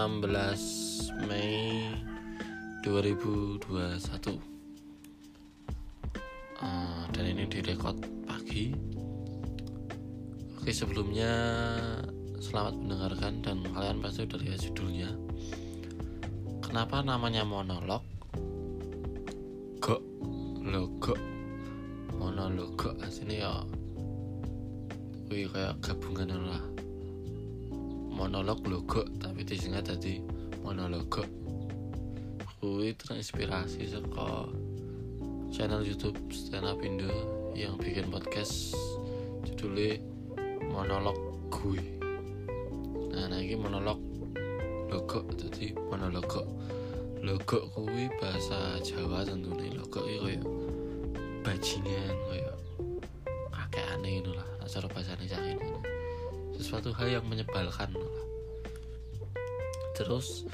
16 Mei 2021 uh, dan ini direkod pagi. Oke sebelumnya selamat mendengarkan dan kalian pasti udah lihat judulnya. Kenapa namanya monolog disingkat tadi monolog kuwi terinspirasi saka channel YouTube Stand Up Indo yang bikin podcast judulnya monolog gue. Nah ini monolog logo jadi monolog logo kuwi bahasa Jawa tentunya. Logo itu kayak bajingan kayak kakek aneh itu lah cara bahasa ini sesuatu hal yang menyebalkan terus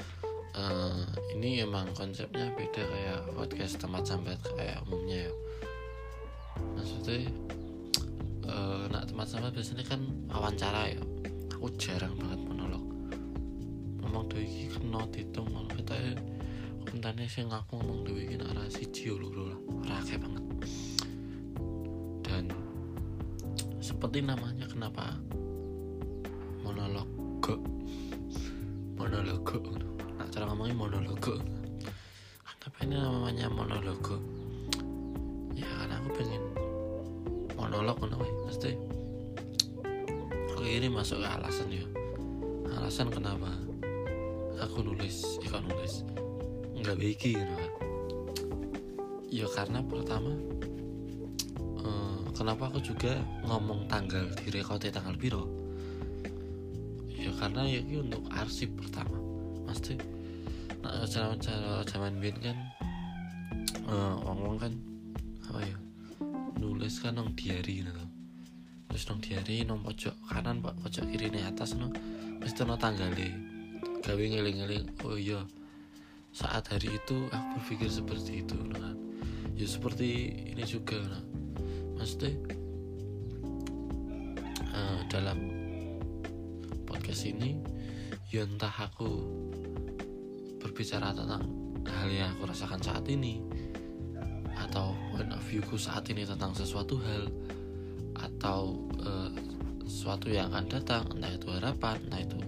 uh, ini emang konsepnya beda kayak podcast tempat sambat kayak umumnya ya. Maksudnya uh, nak tempat sambat biasanya kan wawancara ya. Aku jarang banget monolog. Ngomong dewi ini kena ditung malah kita sih ngaku ngomong dewi arah si jio lho lah rakyat banget. Dan seperti namanya kenapa monolog monolog nah cara ngomongin monolog kenapa ini namanya monolog ya karena aku pengen monolog kenapa pasti oke ini masuk ke alasan ya. Alasan kenapa aku nulis ya kan nulis? Nggak biki gitu kan? Ya karena pertama eh, kenapa aku juga ngomong tanggal di rekote tanggal biro ya karena ya untuk arsip pertama pasti nah, cara cara zaman bin kan uh, ngomong kan apa ya nulis kan nong diary gitu terus nong diary nong pojok kanan pak pojok kiri nih atas nong mesti nong tanggalnya gawe ngeling-ngeling oh iya saat hari itu aku berpikir seperti itu nah. ya seperti ini juga nah. maksudnya uh, dalam podcast ini ya entah aku berbicara tentang hal yang aku rasakan saat ini atau point of viewku saat ini tentang sesuatu hal atau uh, sesuatu yang akan datang entah itu harapan entah itu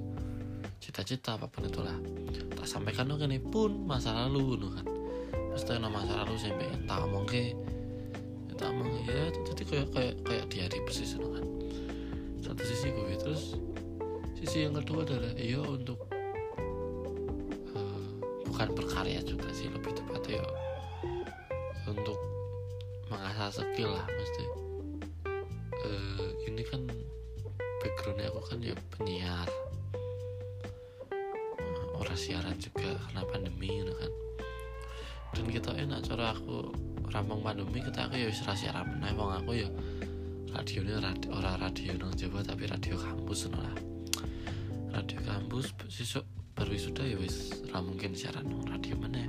cita-cita apa pun itulah. Tak sampaikan dong ini pun masa lalu no kan. Pasti masa lalu saya pengen tak ngomong ke tak ngomong ya jadi kayak kayak kayak di hari persis no kan. Satu sisi gue terus sisi yang kedua adalah iya untuk uh, bukan berkarya juga sih lebih tepatnya ya untuk mengasah skill lah mesti uh, ini kan backgroundnya aku kan ya penyiar. Uh, orang siaran juga karena pandemi gitu kan. Dan kita enak cara aku rampung pandemi kita aku ya serah siaran meneh. Aku ya radionya radio, orang radio nang Jawa tapi radio kampus lah radio kampus sesuk berwisuda ya wis lah mungkin siaran radio mana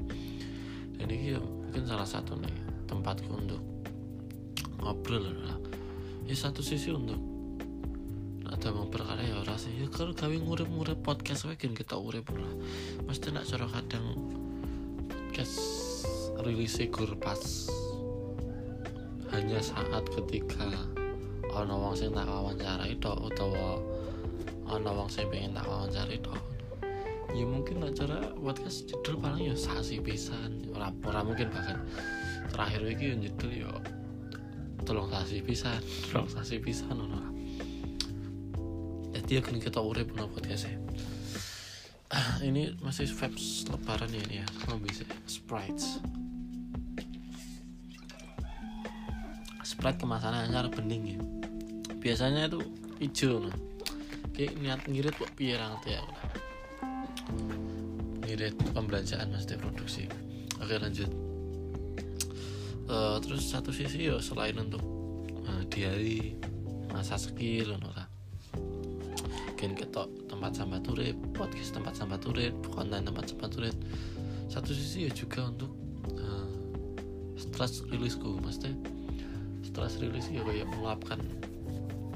dan ini ya mungkin salah satu nih tempatku untuk ngobrol lah ya satu sisi untuk ada mau berkarya ya rasa ya kalau kami ngurep-ngurep podcast wae kita urep lah mesti nak cara kadang podcast rilis gur pas. Hanya saat ketika ono wong sing tak wawancara itu utawa ana wong sing pengen tak wawancara itu ya mungkin acara podcast judul paling ya sasi pisan. Ora ora mungkin bahkan terakhir iki yang judul ya tolong sasi pisan tolong sasi pisan lah. Jadi akan kita urip no podcast ini masih vibes lebaran ya ini ya mau bisa sprites sprite kemasannya hanya bening ya. Biasanya itu hijau nah kayak niat ngirit kok piye ya ngirit pembelanjaan mas produksi. Oke lanjut. Uh, terus satu sisi ya selain untuk uh, diary masa skill lah. Mungkin ketok tempat sampah turip podcast tempat sampah turip konten tempat sampah turip satu sisi ya juga untuk uh, stress rilisku maksudnya stress rilis ya kayak meluapkan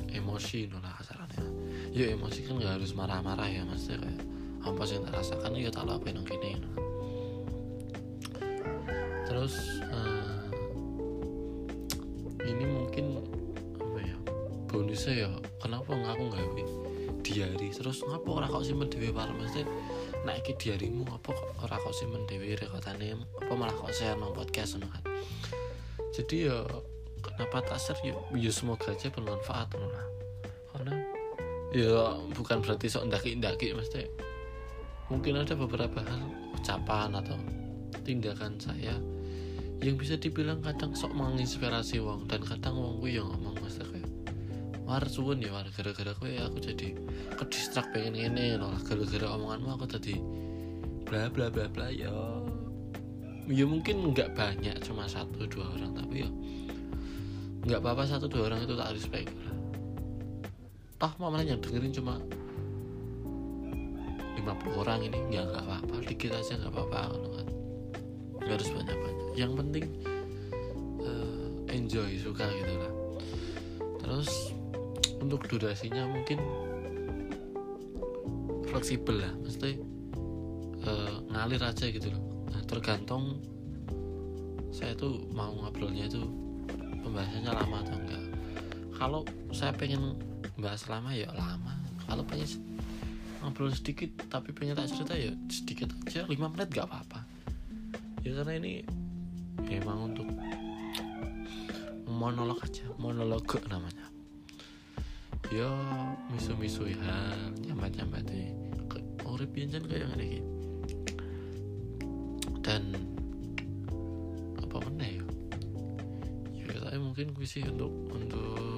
emosi lah kasarannya ya emosi kan nggak harus marah-marah ya maksudnya kayak apa sih yang tak rasakan ya tak lakuin yang gini. Terus uh, ini mungkin apa ya bonusnya ya kenapa nggak aku nggak diari terus ngapa ora kok simpen dhewe par mesti nek iki diarimu apa kok ora kok simpen dhewe apa malah kok share nang podcast ngono kan? Jadi ya kenapa tak share? Ya, ya semoga aja bermanfaat ngono lah ya bukan berarti sok ndaki-ndaki mesti mungkin ada beberapa hal ucapan atau tindakan saya yang bisa dibilang kadang sok menginspirasi wong dan kadang wong gue yang ngomong mesti kayak war suwun ya war gara-gara gue aku jadi kedistrak pengen ini loh gara-gara omonganmu aku tadi bla bla bla bla ya ya mungkin nggak banyak cuma satu dua orang tapi ya nggak apa-apa satu dua orang itu tak respect toh malah yang dengerin cuma 50 orang ini. Ya nggak apa-apa. Dikit aja nggak apa-apa kan. Nggak harus banyak-banyak. Yang penting uh, enjoy suka gitu lah. Terus untuk durasinya mungkin fleksibel lah. Mesti uh, ngalir aja gitu loh. Nah, tergantung saya tuh mau ngobrolnya itu pembahasannya lama atau enggak. Kalau saya pengen bahas lama ya lama. Kalau pengen ngobrol sedikit tapi pengen tak cerita ya sedikit aja. 5 menit gak apa-apa. Ya karena ini ya emang untuk monolog aja monolog namanya. Ya misu-misu ya nyambat-nyambat deh urip pianjan kayak ngene dan apa mana ya? Ya saya mungkin gue sih untuk untuk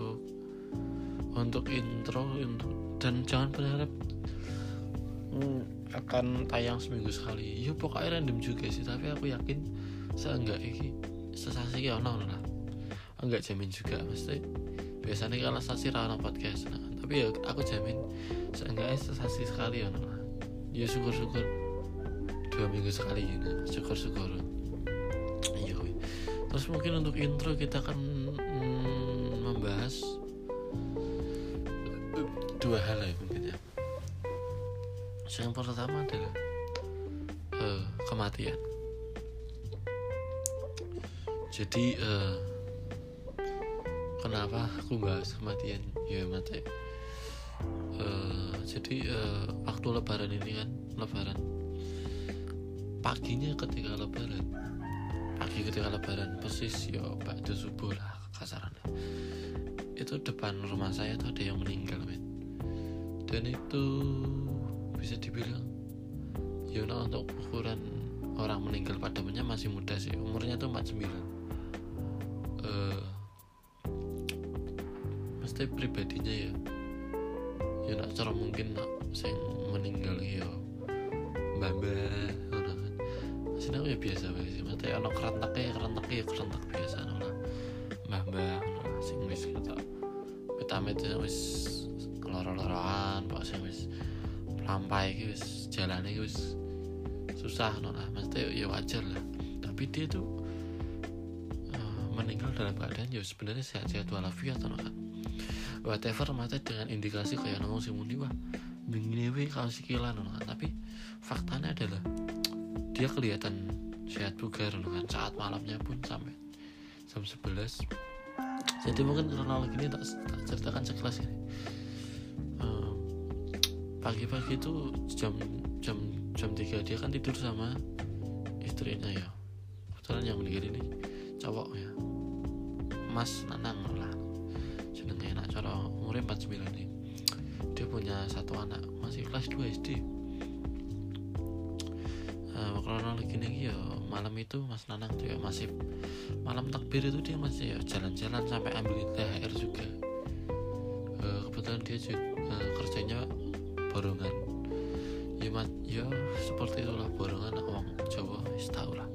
untuk intro untuk dan jangan berharap hmm, akan tayang seminggu sekali. Ya pokoknya random juga sih tapi aku yakin saya enggak iki sesasi ya ono lah. Enggak jamin juga mesti biasanya kalau sasi rana podcast nah, tapi ya aku jamin seenggaknya sesasi sekali ya nah. ya syukur-syukur dua minggu sekali gitu syukur-syukur. Iya terus mungkin untuk intro kita akan mm, membahas dua hal ya mungkin ya. Yang pertama adalah uh, kematian. Jadi uh, kenapa aku bahas kematian? Ya mati. Uh, jadi uh, waktu lebaran ini kan lebaran. Paginya ketika lebaran. Pagi ketika lebaran persis ya bakda subuh lah kasarannya. Itu depan rumah saya tuh ada yang meninggal men dan itu bisa dibilang ya untuk ukuran orang meninggal pada masih muda sih. Umurnya tuh 49 uh, mesti pribadinya ya. Ya nak cara mungkin nak sing meninggal ya mbak mbak kan. Sini aku ya biasa banget sih. Mesti ono kerentak ya kerentak ya kerentak biasa mbak nona sing wis kita kita itu wis loro-loroan pak sing wis lampai gitu wis susah nona mesti ya wajar lah. Tapi dia tuh uh, meninggal dalam keadaan ya sebenarnya sehat-sehat walafiat nona kan whatever mata dengan indikasi kayak ngomong si Mundi wah begini we kalau sikilan kan tapi faktanya adalah dia kelihatan sehat bugar kan saat malamnya pun sampai jam 11 jadi mungkin kronologi ini tak ceritakan sekelas ini pagi-pagi itu jam jam jam 3 dia kan tidur sama istrinya ya. Kebetulan yang meninggal ini cowok ya Mas Nanang lah. Jenenge anak cara umurnya 49 nih. Dia punya satu anak masih kelas 2 SD nah, kronologi ini ya malam itu Mas Nanang tuh ya masih malam takbir itu dia masih ya jalan-jalan sampai ambil THR juga. Uh, kebetulan dia juga uh, kerjanya borongan. Ya mat ya seperti itulah borongan uang Jawa wis tau lah.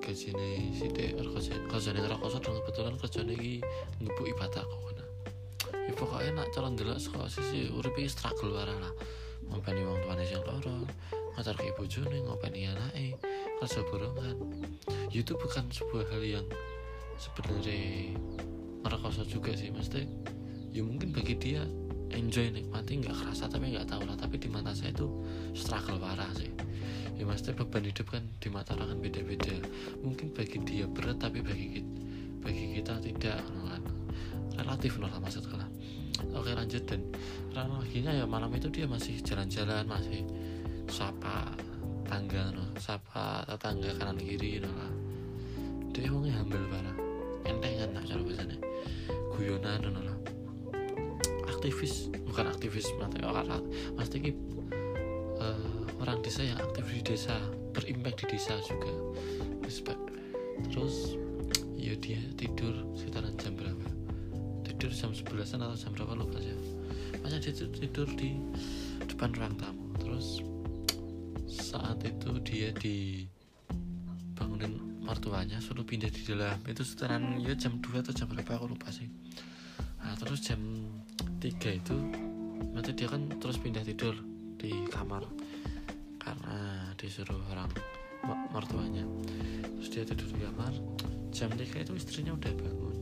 Gajine sithik kerjane ngrakoso dan kebetulan kerjane iki ngebuk ibadah aku nah ya pokoknya nak calon ndelok saka sisi urip iki struggle barang lah. Ngopeni wong tuane sing loro ngajar ke bojone ngopeni anake kerja borongan. Ya itu bukan sebuah hal yang sebenarnya ngerekoso juga sih mesti ya mungkin bagi dia enjoy nikmati nggak kerasa tapi nggak tahu lah. Tapi di mata saya itu struggle parah sih. Ya maksudnya beban hidup kan di mata orang kan beda-beda. Mungkin bagi dia berat tapi bagi kita bagi kita tidak kan. Relatif lah maksudnya lah. Oke lanjut dan kronologinya ya malam itu dia masih jalan-jalan masih sapa tangga no sapa tetangga kanan kiri no lah. Dia emangnya humble parah. Entengan lah cara bahasanya. Guyonan no lah aktivis bukan aktivis orang ki uh, orang desa yang aktif di desa berimpact di desa juga. Respect terus ya dia tidur sekitaran jam berapa? Tidur jam 11 atau jam berapa lupa sih makanya dia tidur di depan ruang tamu. Terus saat itu dia di bangunin mertuanya suruh pindah di dalam. Itu sekitaran ya jam 2 atau jam berapa aku lupa sih. Nah terus jam 3 itu nanti dia kan terus pindah tidur di kamar karena disuruh orang mertuanya. Terus dia tidur di kamar jam 3 itu istrinya udah bangun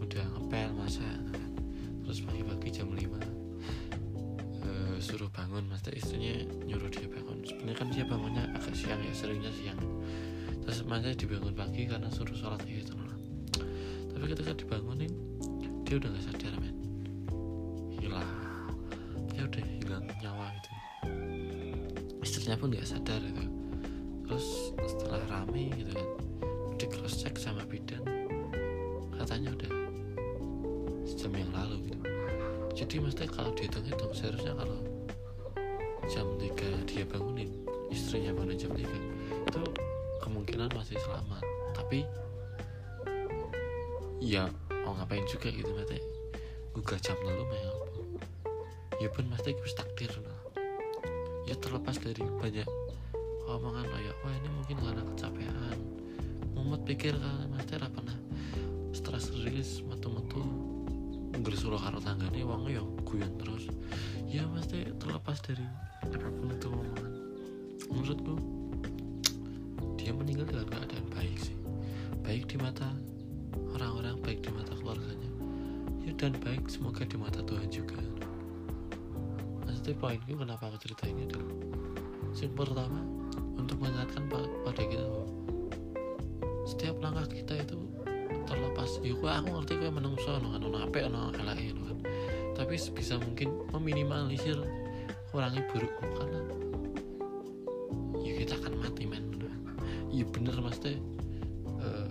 udah ngepel masak terus pagi-pagi jam 5 uh, eh, suruh bangun mas istrinya nyuruh dia bangun. Sebenarnya kan dia bangunnya agak siang ya seringnya siang. Terus mas dibangun pagi karena suruh sholat gitu tapi ketika dibangunin dia udah gak sadar men istrinya pun gak sadar gitu. Terus setelah rame gitu kan di cross check sama bidan katanya udah jam yang lalu gitu. Jadi mesti kalau dihitung-hitung seharusnya kalau jam 3 dia bangunin istrinya bangun jam 3 itu kemungkinan masih selamat. Tapi ya mau ngapain juga gitu mati gugah jam lalu mah apa. Ya pun mesti harus takdir nah. Ya terlepas dari banyak omongan kayak wah ini mungkin karena kecapean. Mumet pikir kan mesti apa pernah stres rilis metu-metu ngersuluh karo tanggane wong yo guyon terus. Ya pasti terlepas dari apa pun itu omongan. Menurutku dia meninggal dalam keadaan baik sih. Baik di mata orang-orang baik di mata keluarganya. Ya dan baik semoga di mata Tuhan juga maksudnya poinku kenapa aku cerita ini adalah yang pertama untuk mengingatkan pada kita setiap langkah kita itu terlepas. Ya aku ngerti gue menungso no kan no apa no elake no kan. Tapi bisa mungkin meminimalisir kurangi buruk karena ya kita akan mati men. Ya bener mas teh uh,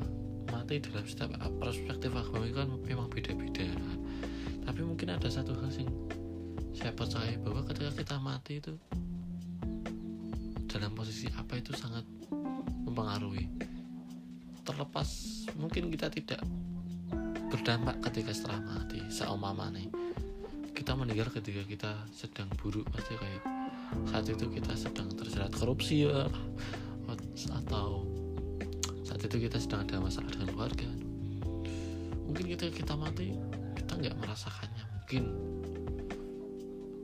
mati dalam setiap perspektif agama itu kan memang beda-beda kan? tapi mungkin ada satu hal yang saya percaya bahwa ketika kita mati itu dalam posisi apa itu sangat mempengaruhi. Terlepas mungkin kita tidak berdampak ketika setelah mati nih kita meninggal ketika kita sedang buruk pasti kayak saat itu kita sedang terjerat korupsi ya atau saat itu kita sedang ada masalah dengan keluarga. Mungkin ketika kita mati kita nggak merasakannya mungkin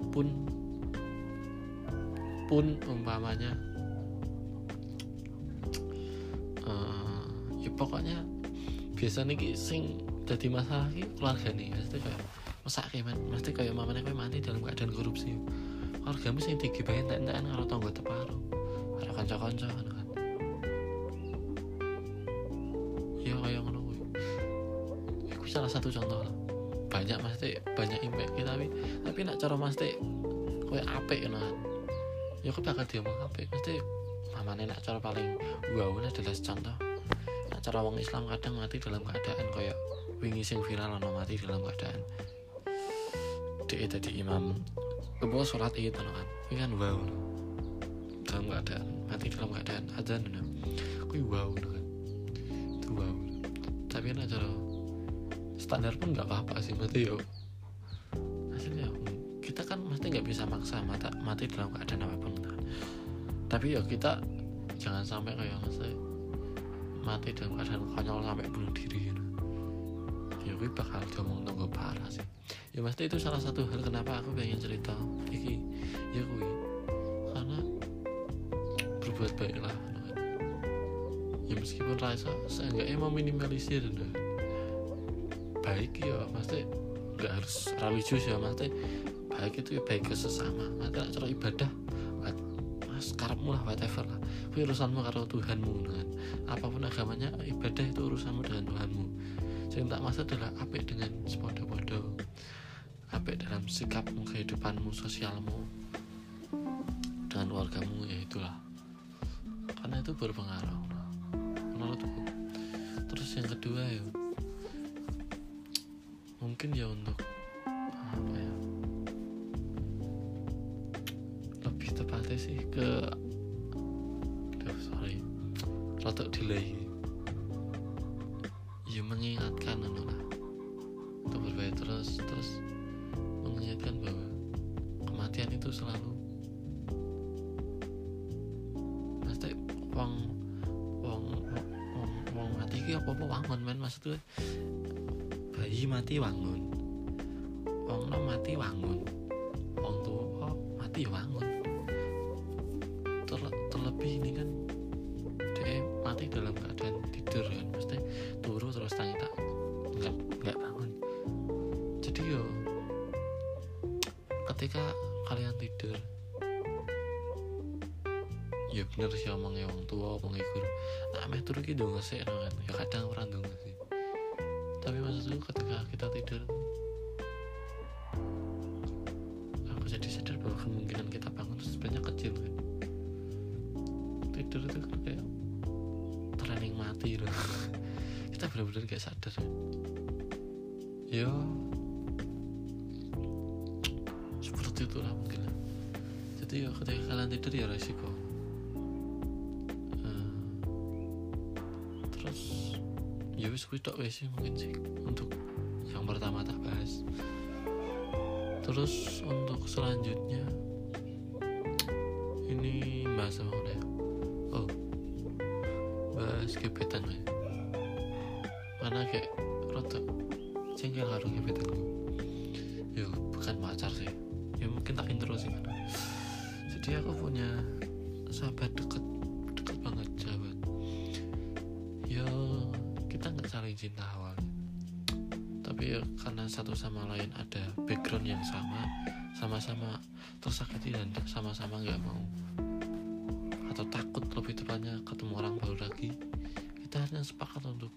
pun pun umpamanya pokoknya biasa nih sing jadi masalah ki keluarga nih. Mesti kayak masak kayak mesti kayak mamanya kayak mati dalam keadaan korupsi. Keluarga yang tinggi banget entek kalau tonggo teparu ada kanca-kanca kan kan. Ya kayak ngono itu salah satu contoh lah banyak mesti banyak impact kita tapi tapi nak cara mesti kayak apik kan ya kok bakal dia mau apik mesti mamane nak cara paling wow adalah contoh cara wong Islam kadang mati dalam keadaan kayak wingi sing viral ono mati dalam keadaan. Dia tadi imam. Kebawa sholat itu kan ini kan wow. Dalam keadaan mati dalam keadaan adzan no. kui wow kan. Itu wow. Tapi kan cara standar pun nggak apa-apa sih mati yo hasilnya kita kan mesti nggak bisa maksa mata mati dalam keadaan apa pun kan. tapi ya kita jangan sampai kayak mesti mati dalam keadaan konyol sampai bunuh diri gitu. ya gue bakal diomong tunggu parah sih ya pasti itu salah satu hal kenapa aku pengen cerita iki ya gue karena berbuat baiklah gitu ya meskipun rasa saya mau minimalisir nah. Baik ya pasti nggak harus religius ya maksudnya baik itu ya baik ke sesama. Maksudnya cara ibadah mas karepmu lah whatever lah. Urusanmu karo Tuhanmu kan. Apa pun agamanya ibadah itu urusanmu dengan Tuhanmu. Yang tak maksud adalah apik dengan sepodo-podo apik dalam sikapmu kehidupanmu sosialmu dengan keluargamu ya itulah. Karena itu berpengaruh. Menurutku. Terus yang kedua ya mungkin ya untuk apa ya lebih tepatnya sih ke aduh sorry rotok delay. Ya mengingatkan anu lah. Untuk berbaik terus terus mengingatkan bahwa kematian itu selalu pasti wong wong wong wong mati ki apa apa wangun men maksudnya bayi mati wangun. Wong nom mati wangun. Wong tua mati wangun. Terle- terlebih ini kan dia mati dalam keadaan tidur kan pasti turu terus tangi tak nggak nggak bangun. Jadi yo ketika kalian tidur ya bener sih omongnya wong tua omongnya guru. Nah meh turu dong ngesek kan? Ya kadang orang dong tapi maksudku ketika kita tidur aku jadi sadar bahwa kemungkinan kita bangun itu sebenarnya kecil kan? Tidur itu kayak training mati loh. Kita benar-benar gak sadar kan yo. Seperti itulah mungkin. Jadi ya ketika kalian tidur ya resiko ya wis kuwi tok wis mungkin sih. Untuk yang pertama tak bahas. Terus untuk selanjutnya ini bahas apa udah? Oh bahas gebetan ya karena kayak rada jengkel harus gebetan gue ya bukan pacar sih. Ya mungkin tak intro sih kan. Jadi aku punya sahabat deket cinta awalnya tapi karena satu sama lain ada background yang sama sama-sama tersakiti dan sama-sama nggak mau atau takut lebih tepatnya ketemu orang baru lagi kita hanya sepakat untuk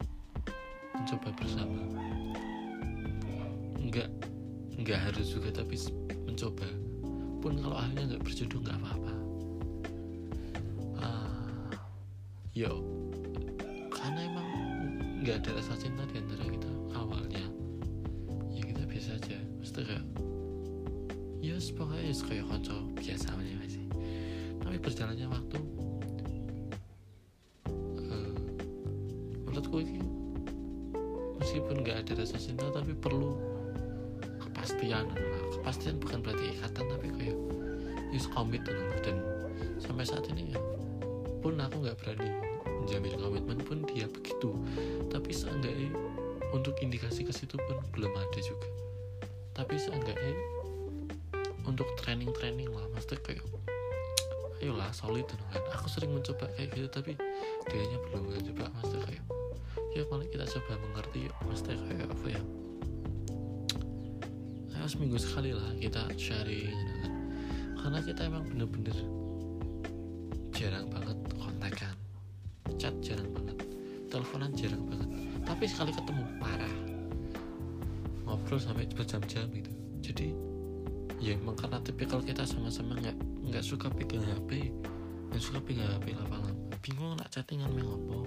mencoba bersama. Nggak nggak harus juga tapi mencoba. Pun kalau akhirnya nggak berjodoh nggak apa-apa. Ah, yo nggak ada rasa cinta di antara kita awalnya. Ya kita biasa aja. Mesti kayak ya pokoknya ya kayak konco biasa aja nggak sih tapi berjalannya waktu eh, menurutku ini meskipun nggak ada rasa cinta tapi perlu kepastian. Lah kepastian bukan berarti ikatan tapi kayak komit loh dan sampai saat ini ya pun aku nggak berani menjamin komitmen pun dia begitu. Tapi seenggaknya untuk indikasi ke situ pun belum ada juga. Tapi seenggaknya untuk training-training lah maksudnya kayak ayolah solid gitu kan aku sering mencoba kayak gitu tapi dianya belum mencoba maksudnya kayak ya paling kita coba mengerti yuk maksudnya kayak apa ya. Ayo seminggu sekali lah kita sharing gitu kan. Karena kita emang bener-bener jarang banget teleponan jarang banget. Tapi sekali ketemu parah. Ngobrol sampai berjam-jam gitu. Jadi ya emang karena tipikal kita sama-sama nggak nggak suka pegang HP nggak suka pegang HP lama-lama bingung nak chattingan main ngopo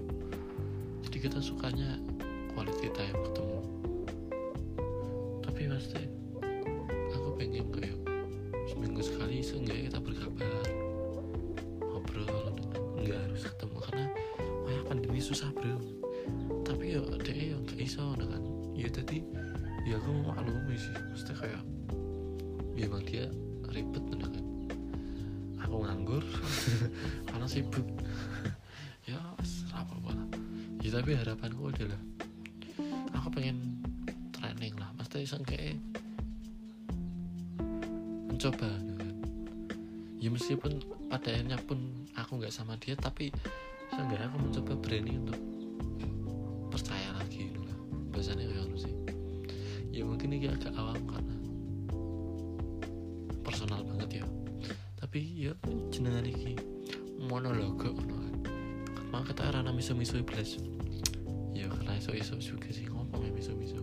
jadi kita sukanya quality time ketemu. Tapi pasti aku pengen kayak seminggu sekali seenggaknya kita berkabar ya mau maklumi sih. Mesti kayak ya emang dia ribet nah kan. Aku nganggur karena sibuk. Ya apa apa ya tapi harapanku adalah aku pengen training lah. Mesti seenggaknya mencoba nah kan. ya meskipun pada akhirnya pun aku nggak sama dia tapi seenggaknya aku mencoba berani untuk ini agak awam karena personal banget ya. Tapi ya jenengan iki monolog ngono kan. Mau kata miso-miso iblis ya karena iso-iso juga sih ngomong ya miso-miso.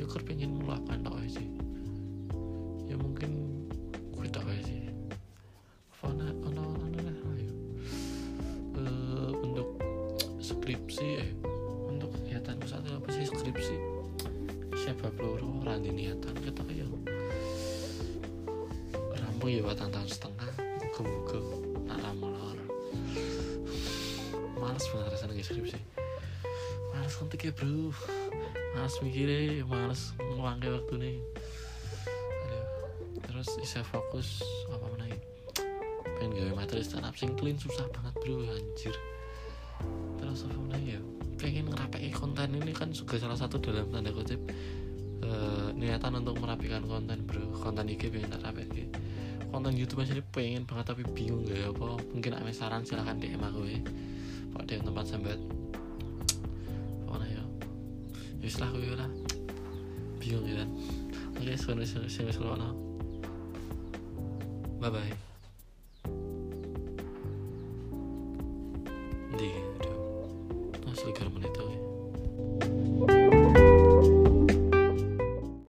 Ya kur pengen meluapkan tau sih. Ya mungkin gue tau sih skripsi males ngetik ya bro. Males mikirnya males ngelangkai waktu nih terus bisa fokus apa mana ya pengen gawe materi stand up sing clean susah banget bro. Anjir. Terus apa mana ya? Pengen ngerapai konten ini kan juga salah satu dalam tanda kutip eh, niatan untuk merapikan konten bro. Konten IG pengen tak rapi konten YouTube aja pengen banget tapi bingung gak ya apa. Mungkin ada saran silahkan DM aku ya ada yang tempat sambat pokoknya ya. Ya setelah aku ya lah. Bingung ya kan. Oke sekarang sekarang sekarang bye bye